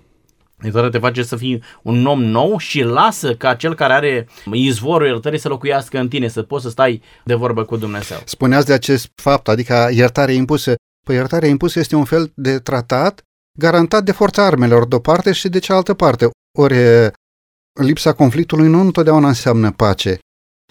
Iertarea te face să fii un om nou și lasă ca cel care are izvorul iertării să locuiască în tine, să poți să stai de vorbă cu Dumnezeu.
Spuneați de acest fapt, adică iertarea impusă. Păi iertarea impusă este un fel de tratat garantat de forța armelor de o parte și de cealaltă parte. Ori lipsa conflictului nu întotdeauna înseamnă pace.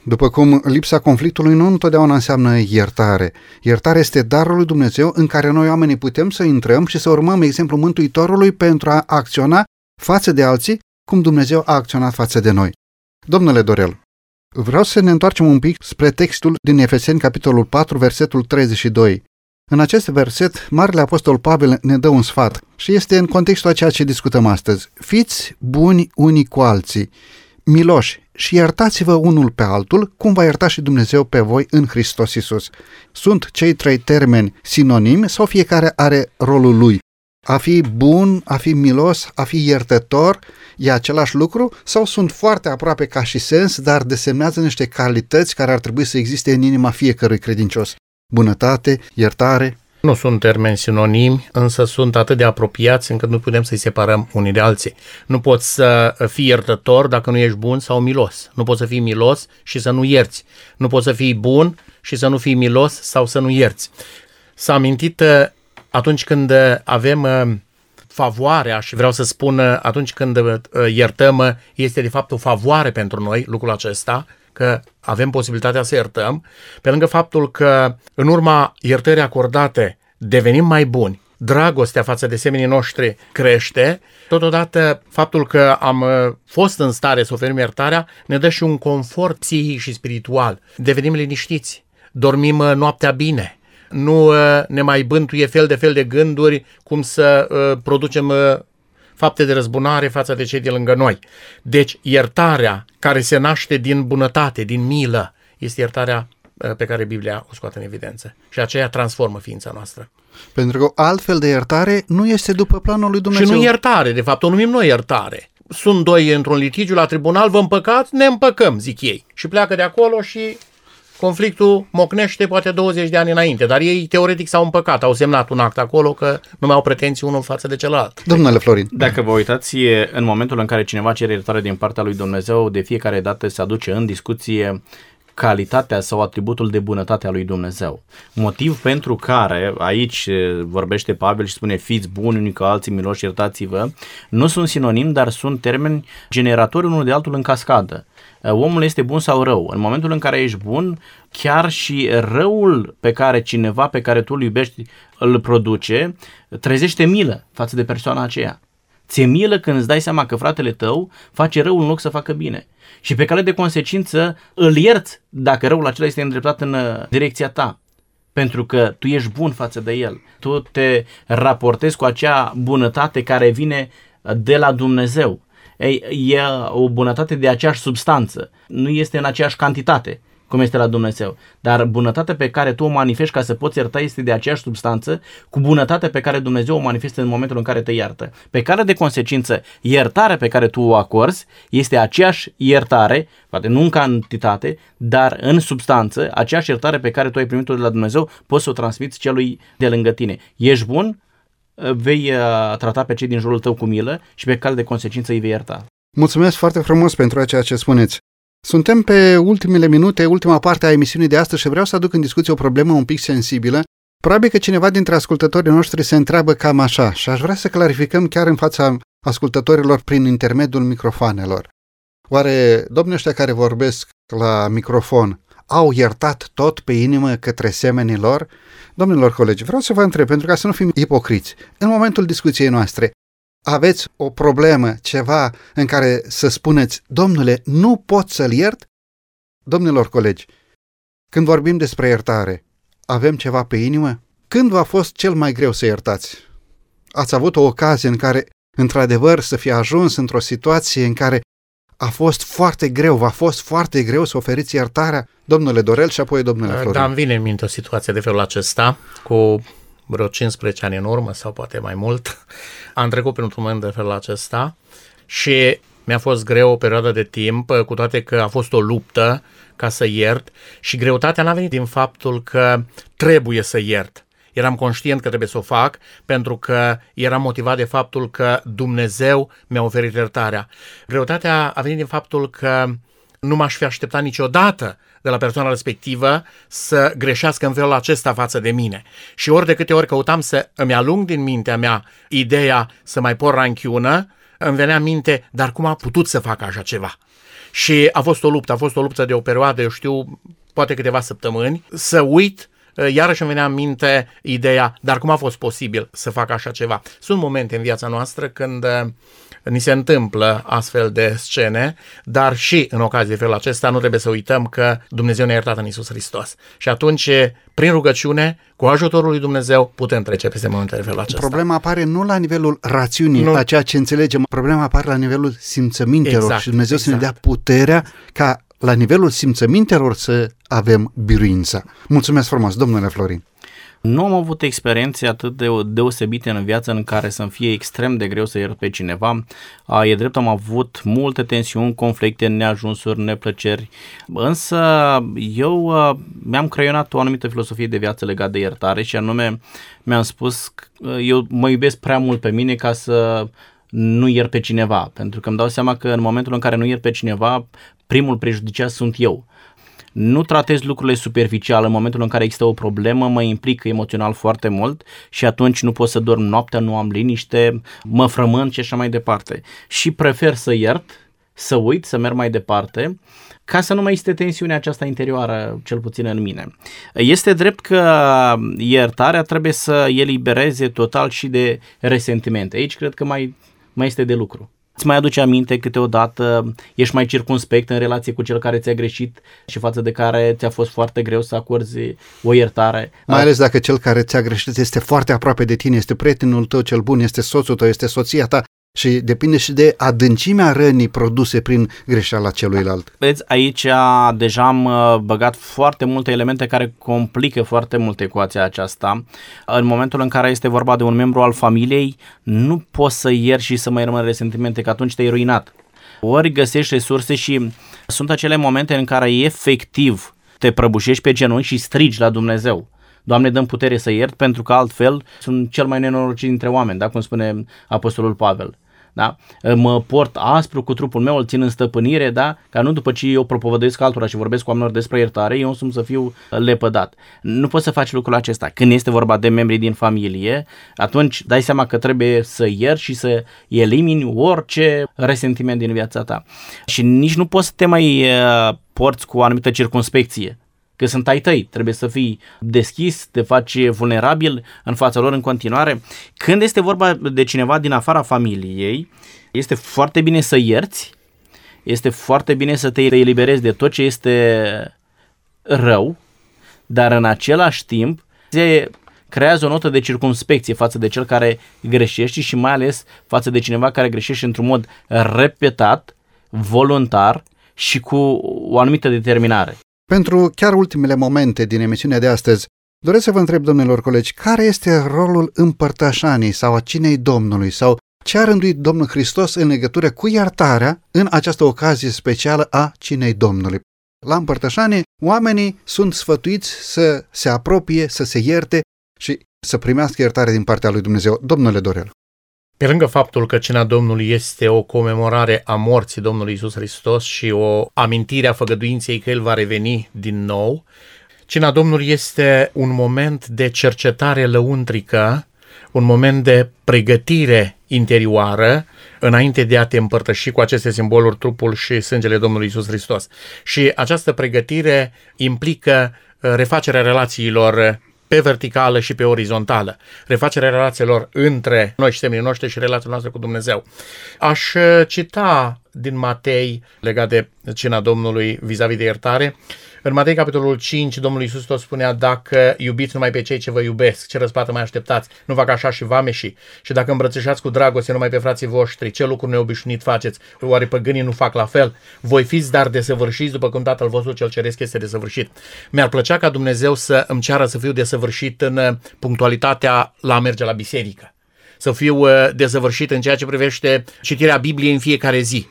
După cum lipsa conflictului nu întotdeauna înseamnă iertare. Iertarea este darul lui Dumnezeu în care noi oamenii putem să intrăm și să urmăm exemplul Mântuitorului pentru a acționa față de alții cum Dumnezeu a acționat față de noi. Domnule Dorel, vreau să ne întoarcem un pic spre textul din Efeseni, capitolul 4, versetul 32. În acest verset, Marele Apostol Pavel ne dă un sfat și este în contextul a ceea ce discutăm astăzi. Fiți buni unii cu alții, miloși și iertați-vă unul pe altul, cum va ierta și Dumnezeu pe voi în Hristos Isus. Sunt cei trei termeni sinonimi sau fiecare are rolul lui? A fi bun, a fi milos, a fi iertător e același lucru sau sunt foarte aproape ca și sens, dar desemnează niște calități care ar trebui să existe în inima fiecărui credincios? Bunătate, iertare,
Nu sunt termeni sinonimi, însă sunt atât de apropiați încât nu putem să-i separăm unii de alții. Nu poți să fii iertător dacă nu ești bun sau milos. Nu poți să fii milos și să nu ierți. Nu poți să fii bun și să nu fii milos sau să nu ierți. S-a amintit uh, atunci când uh, avem uh, favoarea și vreau să spun uh, atunci când uh, iertăm uh, este de fapt o favoare pentru noi lucrul acesta, că avem posibilitatea să iertăm, pe lângă faptul că în urma iertării acordate devenim mai buni, dragostea față de semenii noștri crește, totodată faptul că am uh, fost în stare să oferim iertarea ne dă și un confort psihic și spiritual. Devenim liniștiți, dormim uh, noaptea bine, nu uh, ne mai bântuie fel de fel de gânduri cum să uh, producem uh, fapte de răzbunare față de cei de lângă noi. Deci iertarea care se naște din bunătate, din milă, este iertarea uh, pe care Biblia o scoate în evidență. Și aceea transformă ființa noastră.
Pentru că altfel de iertare nu este după planul lui Dumnezeu.
Și nu iertare, de fapt, o numim noi iertare. Sunt doi într-un litigiu la tribunal, vă împăcați, ne împăcăm, zic ei. Și pleacă de acolo și conflictul mocnește poate 20 de ani înainte, dar ei teoretic s-au împăcat, au semnat un act acolo că nu mai au pretenții unul față de celălalt.
Domnule Florin.
Dacă vă uitați, în momentul în care cineva cere iertare din partea lui Dumnezeu, de fiecare dată se aduce în discuție calitatea sau atributul de bunătate a lui Dumnezeu. Motiv pentru care aici vorbește Pavel și spune fiți buni unii ca alții, miloși, iertați-vă, nu sunt sinonim, dar sunt termeni generatori unul de altul în cascadă. Omul este bun sau rău. În momentul în care ești bun, chiar și răul pe care cineva pe care tu îl iubești îl produce, trezește milă față de persoana aceea. Ți-e milă când îți dai seama că fratele tău face rău în loc să facă bine. Și pe cale de consecință îl ierți dacă răul acela este îndreptat în uh, direcția ta. Pentru că tu ești bun față de el. Tu te raportezi cu acea bunătate care vine uh, de la Dumnezeu. Ei, e o bunătate de aceeași substanță. Nu este în aceeași cantitate cum este la Dumnezeu. Dar bunătatea pe care tu o manifesti ca să poți ierta este de aceeași substanță cu bunătatea pe care Dumnezeu o manifestă în momentul în care te iartă. Pe care de consecință, iertarea pe care tu o acorzi este aceeași iertare, poate nu în cantitate, dar în substanță, aceeași iertare pe care tu ai primit-o de la Dumnezeu, poți să o transmiți celui de lângă tine. Ești bun, vei uh, trata pe cei din jurul tău cu milă și pe cale de consecință îi vei ierta.
Mulțumesc foarte frumos pentru ceea ce spuneți. Suntem pe ultimele minute, ultima parte a emisiunii de astăzi și vreau să aduc în discuție o problemă un pic sensibilă. Probabil că cineva dintre ascultătorii noștri se întreabă cam așa și aș vrea să clarificăm chiar în fața ascultătorilor prin intermediul microfoanelor. Oare domnii ăștia care vorbesc la microfon au iertat tot pe inimă către semenii lor? Domnilor colegi, vreau să vă întreb, pentru ca să nu fim ipocriți, în momentul discuției noastre, aveți o problemă, ceva în care să spuneți, domnule, nu pot să-l iert? Domnilor colegi, când vorbim despre iertare, avem ceva pe inimă? Când v-a fost cel mai greu să iertați? Ați avut o ocazie în care, într-adevăr, să fi ajuns într-o situație în care a fost foarte greu, v-a fost foarte greu să oferiți iertarea, domnule Dorel și apoi domnule Florin.
Da, îmi vine în minte o situație de felul acesta, cu vreo 15 ani în urmă sau poate mai mult, am trecut printr-un moment de felul acesta și mi-a fost greu o perioadă de timp, cu toate că a fost o luptă ca să iert și greutatea n-a venit din faptul că trebuie să iert. Eram conștient că trebuie să o fac pentru că eram motivat de faptul că Dumnezeu mi-a oferit iertarea. Greutatea a venit din faptul că nu m-aș fi așteptat niciodată de la persoana respectivă să greșească în felul acesta față de mine. Și ori de câte ori căutam să îmi alung din mintea mea ideea să mai por ranchiună, îmi venea în minte, dar cum a putut să facă așa ceva? Și a fost o luptă, a fost o luptă de o perioadă, eu știu, poate câteva săptămâni, să uit iarăși îmi venea în minte ideea, dar cum a fost posibil să fac așa ceva? Sunt momente în viața noastră când ni se întâmplă astfel de scene, dar și în ocazie de felul acesta nu trebuie să uităm că Dumnezeu ne-a iertat în Isus Hristos. Și atunci, prin rugăciune, cu ajutorul lui Dumnezeu, putem trece peste momentele de felul acesta.
Problema apare nu la nivelul rațiunii, nu. a ceea ce înțelegem, problema apare la nivelul simțămintelor exact, și Dumnezeu exact. să ne dea exact. puterea ca la nivelul simțămintelor să avem biruința. Mulțumesc frumos, domnule Florin.
Nu am avut experiențe atât de deosebite în viață în care să-mi fie extrem de greu să iert pe cineva. E drept, am avut multe tensiuni, conflicte, neajunsuri, neplăceri, însă eu mi-am creionat o anumită filosofie de viață legată de iertare și anume mi-am spus că eu mă iubesc prea mult pe mine ca să nu iert pe cineva, pentru că îmi dau seama că în momentul în care nu iert pe cineva, primul prejudiciat sunt eu nu tratez lucrurile superficial în momentul în care există o problemă, mă implic emoțional foarte mult și atunci nu pot să dorm noaptea, nu am liniște, mă frământ și așa mai departe. Și prefer să iert, să uit, să merg mai departe, ca să nu mai este tensiunea aceasta interioară, cel puțin în mine. Este drept că iertarea trebuie să elibereze total și de resentimente. Aici cred că mai, mai este de lucru. Îți mai aduce aminte câteodată, ești mai circunspect în relație cu cel care ți-a greșit și față de care ți-a fost foarte greu să acorzi o iertare.
Mai ales dacă cel care ți-a greșit este foarte aproape de tine, este prietenul tău cel bun, este soțul tău, este soția ta și depinde și de adâncimea rănii produse prin greșeala celuilalt.
Vedeți, aici deja am uh, băgat foarte multe elemente care complică foarte mult ecuația aceasta. În momentul în care este vorba de un membru al familiei, nu poți să ierși și să mai rămână resentimente, că atunci te-ai ruinat. Ori găsești resurse și sunt acele momente în care efectiv te prăbușești pe genunchi și strigi la Dumnezeu. Doamne, dăm putere să iert, pentru că altfel sunt cel mai nenorocit dintre oameni, da? cum spune Apostolul Pavel da? mă port aspru cu trupul meu, îl țin în stăpânire, da? ca nu după ce eu propovăduiesc altora și vorbesc cu oamenilor despre iertare, eu însumi să fiu lepădat. Nu poți să faci lucrul acesta. Când este vorba de membrii din familie, atunci dai seama că trebuie să ierți și să elimini orice resentiment din viața ta. Și nici nu poți să te mai uh, porți cu o anumită circunspecție că sunt ai tăi, trebuie să fii deschis, te faci vulnerabil în fața lor în continuare. Când este vorba de cineva din afara familiei, este foarte bine să ierți, este foarte bine să te eliberezi de tot ce este rău, dar în același timp se creează o notă de circunspecție față de cel care greșește și mai ales față de cineva care greșește într-un mod repetat, voluntar și cu o anumită determinare.
Pentru chiar ultimele momente din emisiunea de astăzi, doresc să vă întreb, domnilor colegi, care este rolul împărtășanii sau a cinei Domnului sau ce a rânduit Domnul Hristos în legătură cu iertarea în această ocazie specială a cinei Domnului. La împărtășanie, oamenii sunt sfătuiți să se apropie, să se ierte și să primească iertare din partea lui Dumnezeu. Domnule Dorel.
Pe lângă faptul că cina Domnului este o comemorare a morții Domnului Isus Hristos și o amintire a făgăduinței că El va reveni din nou, cina Domnului este un moment de cercetare lăuntrică, un moment de pregătire interioară înainte de a te împărtăși cu aceste simboluri trupul și sângele Domnului Isus Hristos. Și această pregătire implică uh, refacerea relațiilor pe verticală și pe orizontală. Refacerea relațiilor între noi și seminii noștri și relația noastră cu Dumnezeu. Aș uh, cita din Matei legat de cina Domnului vis-a-vis de iertare. În Matei, capitolul 5, Domnul Iisus tot spunea, dacă iubiți numai pe cei ce vă iubesc, ce răspată mai așteptați, nu fac așa și vameșii. Și dacă îmbrățișați cu dragoste numai pe frații voștri, ce lucruri neobișnuit faceți? Oare păgânii nu fac la fel? Voi fiți dar desăvârșiți după cum Tatăl vostru cel ceresc este desăvârșit. Mi-ar plăcea ca Dumnezeu să îmi ceară să fiu desăvârșit în uh, punctualitatea la a merge la biserică să fiu uh, desăvârșit în ceea ce privește citirea Bibliei în fiecare zi.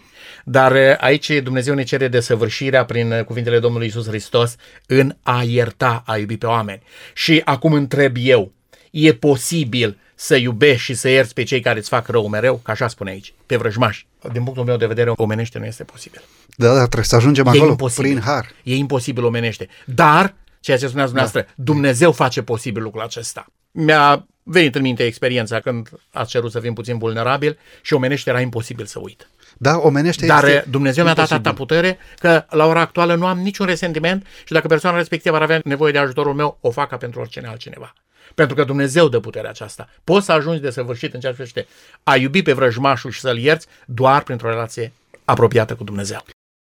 Dar uh, aici Dumnezeu ne cere desăvârșirea prin uh, cuvintele Domnului Isus Hristos în a ierta, a iubi pe oameni. Și acum întreb eu, e posibil să iubești și să ierți pe cei care îți fac rău mereu, ca așa spune aici, pe vrăjmași. Din punctul meu de vedere, omenește nu este posibil.
Da, da, trebuie să ajungem
E
acolo
imposibil.
prin har.
E imposibil omenește. Dar, ceea ce spuneați dumneavoastră, Dumnezeu face posibil lucrul acesta. Mi-a venit în minte experiența când ați cerut să fim puțin vulnerabil și omenește era imposibil să uit.
Da, omenește
Dar
este
Dumnezeu mi-a dat
imposibil.
atâta putere că la ora actuală nu am niciun resentiment și dacă persoana respectivă ar avea nevoie de ajutorul meu, o fac ca pentru oricine altcineva. Pentru că Dumnezeu dă puterea aceasta. Poți să ajungi de săvârșit în ceea ce privește a iubi pe vrăjmașul și să-l ierți doar printr-o relație apropiată cu Dumnezeu.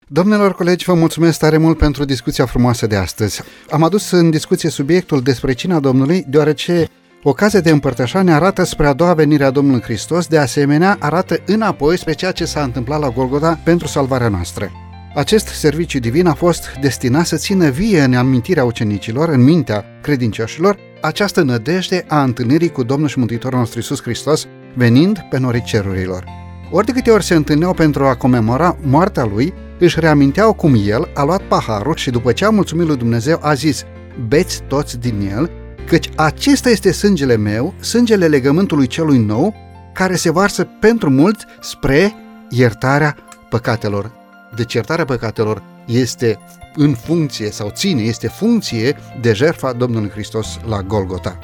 Domnilor colegi, vă mulțumesc tare mult pentru discuția frumoasă de astăzi. Am adus în discuție subiectul despre cina Domnului, deoarece ocazia de împărtășanie arată spre a doua venire a Domnului Hristos, de asemenea arată înapoi spre ceea ce s-a întâmplat la Golgota pentru salvarea noastră. Acest serviciu divin a fost destinat să țină vie în amintirea ucenicilor, în mintea credincioșilor, această nădejde a întâlnirii cu Domnul și Mântuitorul nostru Iisus Hristos, venind pe norii cerurilor. Ori de câte ori se întâlneau pentru a comemora moartea lui, își reaminteau cum el a luat paharul și după ce a mulțumit lui Dumnezeu a zis, beți toți din el, căci acesta este sângele meu, sângele legământului celui nou, care se varsă pentru mulți spre iertarea păcatelor. Deci iertarea păcatelor este în funcție sau ține, este funcție de jertfa Domnului Hristos la Golgota.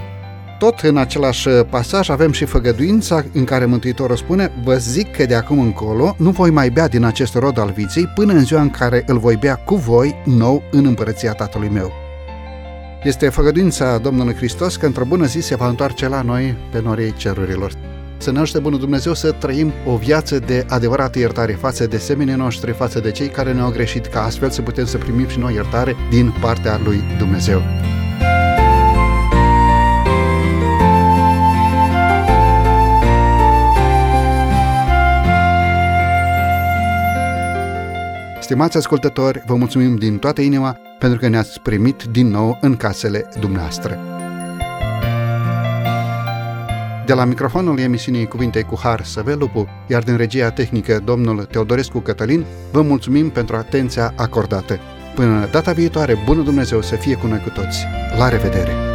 Tot în același pasaj avem și făgăduința în care Mântuitorul spune Vă zic că de acum încolo nu voi mai bea din acest rod al viței până în ziua în care îl voi bea cu voi nou în împărăția Tatălui meu. Este făgăduința Domnului Hristos că într-o bună zi se va întoarce la noi pe norii cerurilor. Să ne ajute Bunul Dumnezeu să trăim o viață de adevărată iertare față de semenii noștri, față de cei care ne-au greșit, ca astfel să putem să primim și noi iertare din partea lui Dumnezeu. Stimați ascultători, vă mulțumim din toată inima pentru că ne-ați primit din nou în casele dumneavoastră. De la microfonul emisiunii Cuvinte cu Har Săvelupu, iar din regia tehnică domnul Teodorescu Cătălin, vă mulțumim pentru atenția acordată. Până data viitoare, bună Dumnezeu să fie cu noi cu toți. La revedere!